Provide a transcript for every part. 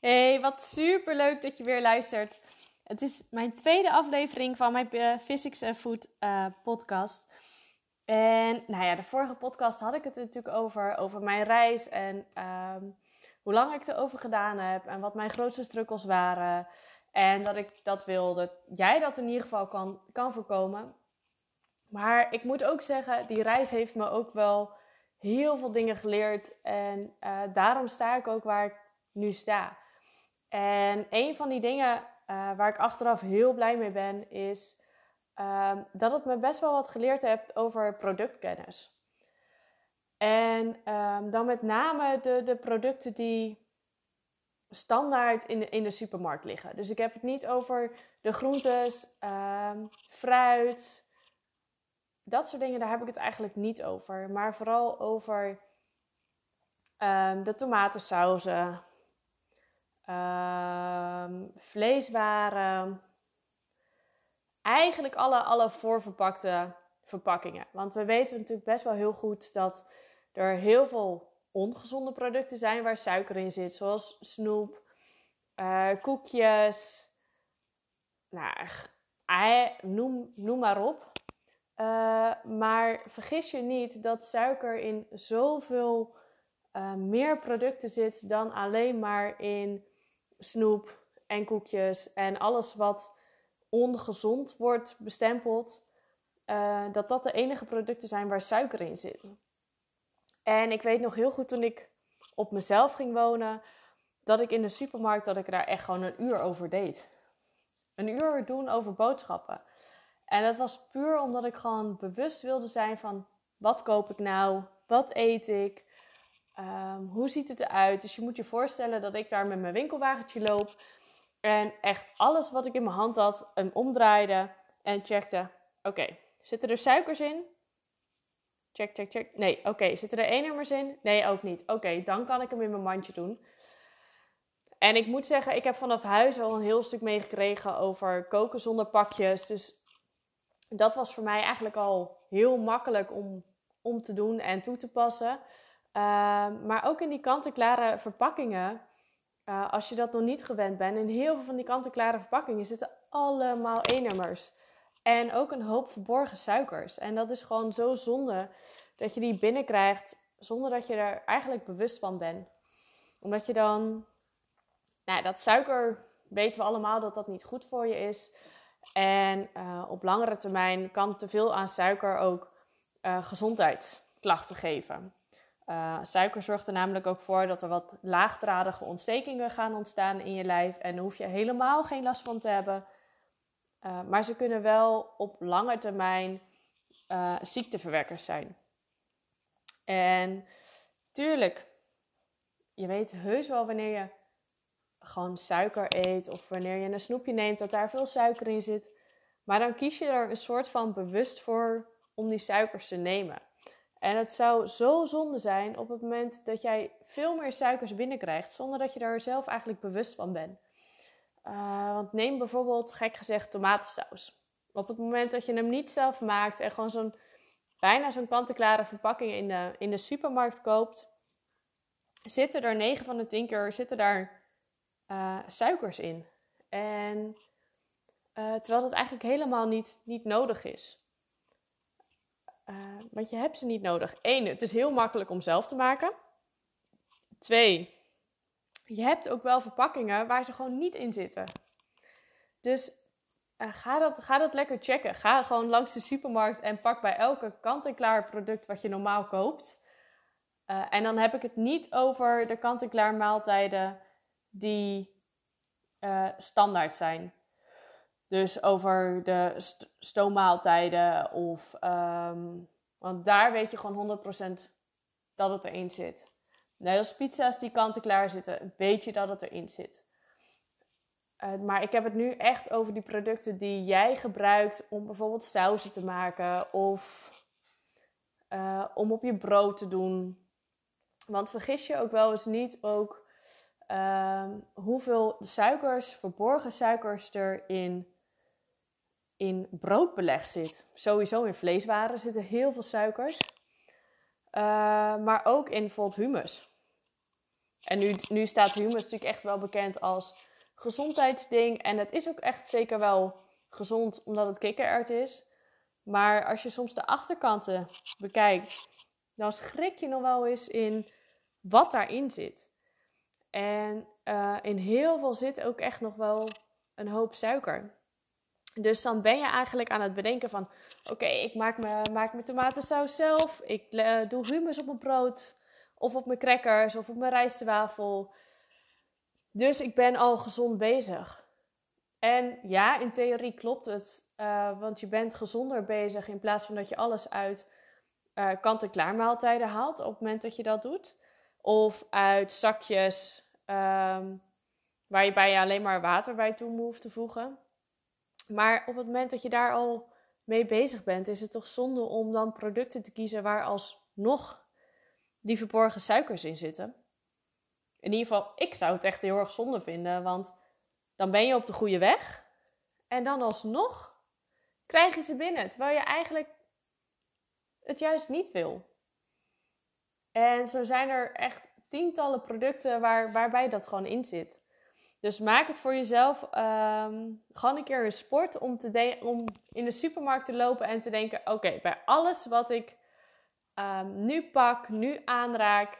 Hey, wat super leuk dat je weer luistert. Het is mijn tweede aflevering van mijn uh, Physics and Food uh, podcast. En nou ja, de vorige podcast had ik het natuurlijk over, over mijn reis en um, hoe lang ik erover gedaan heb en wat mijn grootste struggles waren. En dat ik dat wil, dat jij dat in ieder geval kan, kan voorkomen. Maar ik moet ook zeggen, die reis heeft me ook wel heel veel dingen geleerd. En uh, daarom sta ik ook waar ik nu sta. En een van die dingen uh, waar ik achteraf heel blij mee ben, is um, dat het me best wel wat geleerd heeft over productkennis. En um, dan met name de, de producten die standaard in de, in de supermarkt liggen. Dus ik heb het niet over de groentes, um, fruit, dat soort dingen, daar heb ik het eigenlijk niet over. Maar vooral over de tomatensauzen, um, vleeswaren. Eigenlijk alle, alle voorverpakte verpakkingen. Want we weten natuurlijk best wel heel goed dat er heel veel ongezonde producten zijn waar suiker in zit. Zoals snoep, uh, koekjes, nou, noem, noem maar op. Uh, maar vergis je niet dat suiker in zoveel uh, meer producten zit dan alleen maar in snoep en koekjes en alles wat ongezond wordt bestempeld, uh, dat dat de enige producten zijn waar suiker in zit. En ik weet nog heel goed toen ik op mezelf ging wonen, dat ik in de supermarkt dat ik daar echt gewoon een uur over deed. Een uur doen over boodschappen. En dat was puur omdat ik gewoon bewust wilde zijn van wat koop ik nou, wat eet ik, Um, hoe ziet het eruit? Dus je moet je voorstellen dat ik daar met mijn winkelwagentje loop. En echt alles wat ik in mijn hand had, hem omdraaide en checkte. Oké, zitten er suikers in? Check, check, check. Nee, oké. Zitten er één nummers in? Nee, ook niet. Oké, dan kan ik hem in mijn mandje doen. En ik moet zeggen, ik heb vanaf huis al een heel stuk meegekregen over koken zonder pakjes. Dus dat was voor mij eigenlijk al heel makkelijk om, om te doen en toe te passen. Ehm, maar ook in die kant-en-klare verpakkingen, uh, als je dat nog niet gewend bent, in heel veel van die kant-en-klare verpakkingen zitten allemaal E-nummers. En ook een hoop verborgen suikers. En dat is gewoon zo zonde dat je die binnenkrijgt zonder dat je er eigenlijk bewust van bent. Omdat je dan, nou, dat suiker weten we allemaal dat dat niet goed voor je is. En uh, op langere termijn kan te veel aan suiker ook uh, gezondheidsklachten geven. Uh, suiker zorgt er namelijk ook voor dat er wat laagdradige ontstekingen gaan ontstaan in je lijf. En daar hoef je helemaal geen last van te hebben. Uh, maar ze kunnen wel op lange termijn uh, ziekteverwekkers zijn. En tuurlijk, je weet heus wel wanneer je gewoon suiker eet of wanneer je een snoepje neemt dat daar veel suiker in zit. Maar dan kies je er een soort van bewust voor om die suikers te nemen. En het zou zo zonde zijn op het moment dat jij veel meer suikers binnenkrijgt zonder dat je daar zelf eigenlijk bewust van bent. Uh, want neem bijvoorbeeld, gek gezegd, tomatensaus. Op het moment dat je hem niet zelf maakt en gewoon zo'n bijna zo'n kant-en-klare verpakking in de, in de supermarkt koopt, zitten er 9 van de 10 keer zitten daar uh, suikers in. En uh, terwijl dat eigenlijk helemaal niet, niet nodig is. Uh, want je hebt ze niet nodig. Eén, het is heel makkelijk om zelf te maken. Twee, je hebt ook wel verpakkingen waar ze gewoon niet in zitten. Dus uh, ga, dat, ga dat lekker checken. Ga gewoon langs de supermarkt en pak bij elke kant-en-klaar product wat je normaal koopt. Uh, en dan heb ik het niet over de kant-en-klaar maaltijden die standaard zijn. Dus over de st stoommaaltijden of... Um, want daar weet je gewoon 100% dat het erin zit. Net als pizza's die kant-en-klaar zitten, weet je dat het erin zit. Uh, maar ik heb het nu echt over die producten die jij gebruikt om bijvoorbeeld sauzen te maken of uh, om op je brood te doen. Want vergis je ook wel eens niet ook uh, hoeveel suikers, verborgen suikers er in in broodbeleg zit. Sowieso in vleeswaren zitten heel veel suikers. Uh, maar ook in bijvoorbeeld humus. En nu, nu staat humus natuurlijk echt wel bekend als gezondheidsding. En het is ook echt zeker wel gezond omdat het kikkererwt is. Maar als je soms de achterkanten bekijkt, dan schrik je nog wel eens in wat daarin zit. En uh, in heel veel zit ook echt nog wel een hoop suiker. Dus dan ben je eigenlijk aan het bedenken van... Oké, ik maak mijn, maak mijn tomatensaus zelf. Ik uh, doe humus op mijn brood. Of op mijn crackers. Of op mijn rijstwafel. Dus ik ben al gezond bezig. En ja, in theorie klopt het. Uh, want je bent gezonder bezig in plaats van dat je alles uit uh, kant-en-klaar maaltijden haalt op het moment dat je dat doet. Of uit zakjes um, waar je bij je alleen maar water bij toe hoeft te voegen. Maar op het moment dat je daar al mee bezig bent, is het toch zonde om dan producten te kiezen waar alsnog die verborgen suikers in zitten. In ieder geval, ik zou het echt heel erg zonde vinden, want dan ben je op de goede weg. En dan alsnog krijg je ze binnen, terwijl je eigenlijk het juist niet wil. En zo zijn er echt tientallen producten waar, waarbij dat gewoon in zit. Dus maak het voor jezelf um, gewoon een keer een sport om, te om in de supermarkt te lopen en te denken: oké, bij alles wat ik um, nu pak, nu aanraak,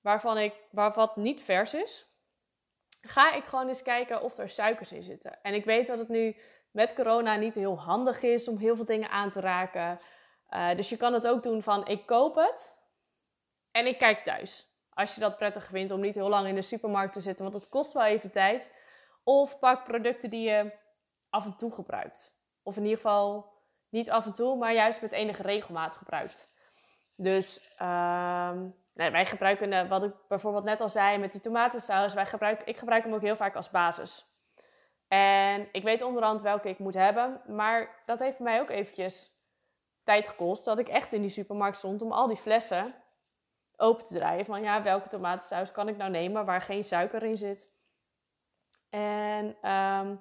waarvan, ik, waar wat niet vers is, ga ik gewoon eens kijken of er suikers in zitten. En ik weet dat het nu met corona niet heel handig is om heel veel dingen aan te raken. Uh, dus je kan het ook doen van: ik koop het en ik kijk thuis. Als je dat prettig vindt om niet heel lang in de supermarkt te zitten, want het kost wel even tijd. Of pak producten die je af en toe gebruikt. Of in ieder geval niet af en toe, maar juist met enige regelmaat gebruikt. Dus nee, wij gebruiken, wat ik bijvoorbeeld net al zei met die tomatensaus, wij gebruiken, ik gebruik hem ook heel vaak als basis. En ik weet onderhand welke ik moet hebben, maar dat heeft mij ook eventjes tijd gekost dat ik echt in die supermarkt stond om al die flessen open te draaien. Van ja, welke tomatensaus kan ik nou nemen waar geen suiker in zit. En um,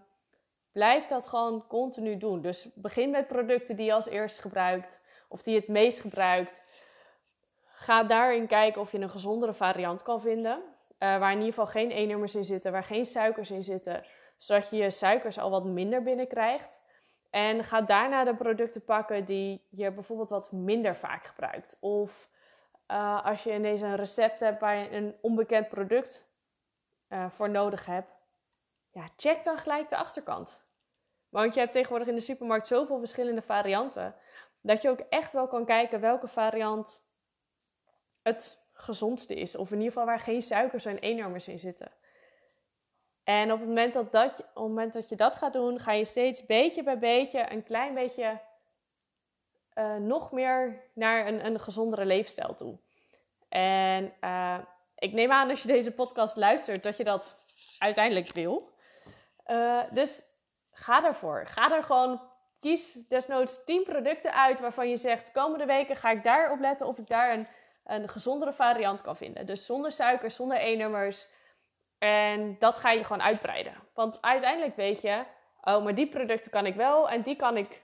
blijf dat gewoon continu doen. Dus begin met producten die je als eerst gebruikt of die je het meest gebruikt. Ga daarin kijken of je een gezondere variant kan vinden. Uh, waar in ieder geval geen E-nummers in zitten, waar geen suikers in zitten. Zodat je je suikers al wat minder binnenkrijgt. En ga daarna de producten pakken die je bijvoorbeeld wat minder vaak gebruikt. Of uh, als je ineens een recept hebt waar je een onbekend product uh, voor nodig hebt, ja, check dan gelijk de achterkant. Want je hebt tegenwoordig in de supermarkt zoveel verschillende varianten, dat je ook echt wel kan kijken welke variant het gezondste is. Of in ieder geval waar geen suikers en E-nummers in zitten. En op het, moment dat dat, op het moment dat je dat gaat doen, ga je steeds beetje bij beetje een klein beetje uh, nog meer naar een, een gezondere leefstijl toe. En uh, ik neem aan als je deze podcast luistert dat je dat uiteindelijk wil. Uh, dus ga ervoor. Ga er gewoon, kies desnoods 10 producten uit waarvan je zegt: komende weken ga ik daarop letten of ik daar een, een gezondere variant kan vinden. Dus zonder suiker, zonder E-nummers. En dat ga je gewoon uitbreiden. Want uiteindelijk weet je, oh, maar die producten kan ik wel en die kan ik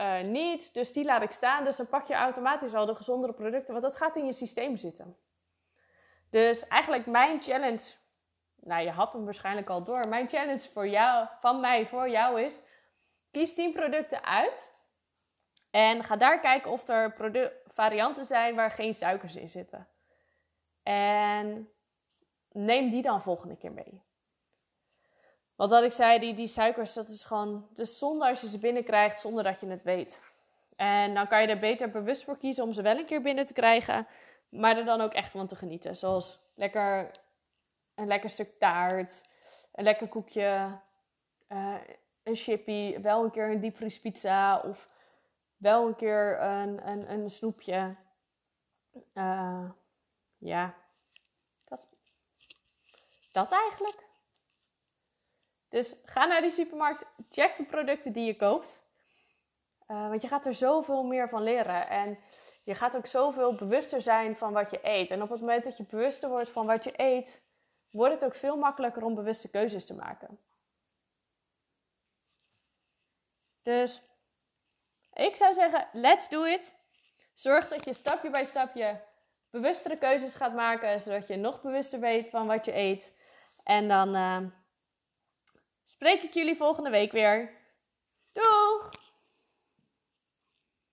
uh, niet. Dus die laat ik staan. Dus dan pak je automatisch al de gezondere producten, want dat gaat in je systeem zitten. Dus eigenlijk mijn challenge, nou je had hem waarschijnlijk al door. Mijn challenge voor jou, van mij voor jou is, kies 10 producten uit. En ga daar kijken of er varianten zijn waar geen suikers in zitten. En neem die dan volgende keer mee. Want wat ik zei, die, die suikers, dat is gewoon de zonde als je ze binnenkrijgt zonder dat je het weet. En dan kan je er beter bewust voor kiezen om ze wel een keer binnen te krijgen, maar er dan ook echt van te genieten. Zoals lekker, een lekker stuk taart, een lekker koekje, uh, een chippy, wel een keer een diepvriespizza of wel een keer een, een, een snoepje. Uh, ja, dat, dat eigenlijk. Dus ga naar die supermarkt, check de producten die je koopt. Uh, want je gaat er zoveel meer van leren. En je gaat ook zoveel bewuster zijn van wat je eet. En op het moment dat je bewuster wordt van wat je eet, wordt het ook veel makkelijker om bewuste keuzes te maken. Dus ik zou zeggen, let's do it. Zorg dat je stapje bij stapje bewustere keuzes gaat maken, zodat je nog bewuster weet van wat je eet. En dan uh, spreek ik jullie volgende week weer.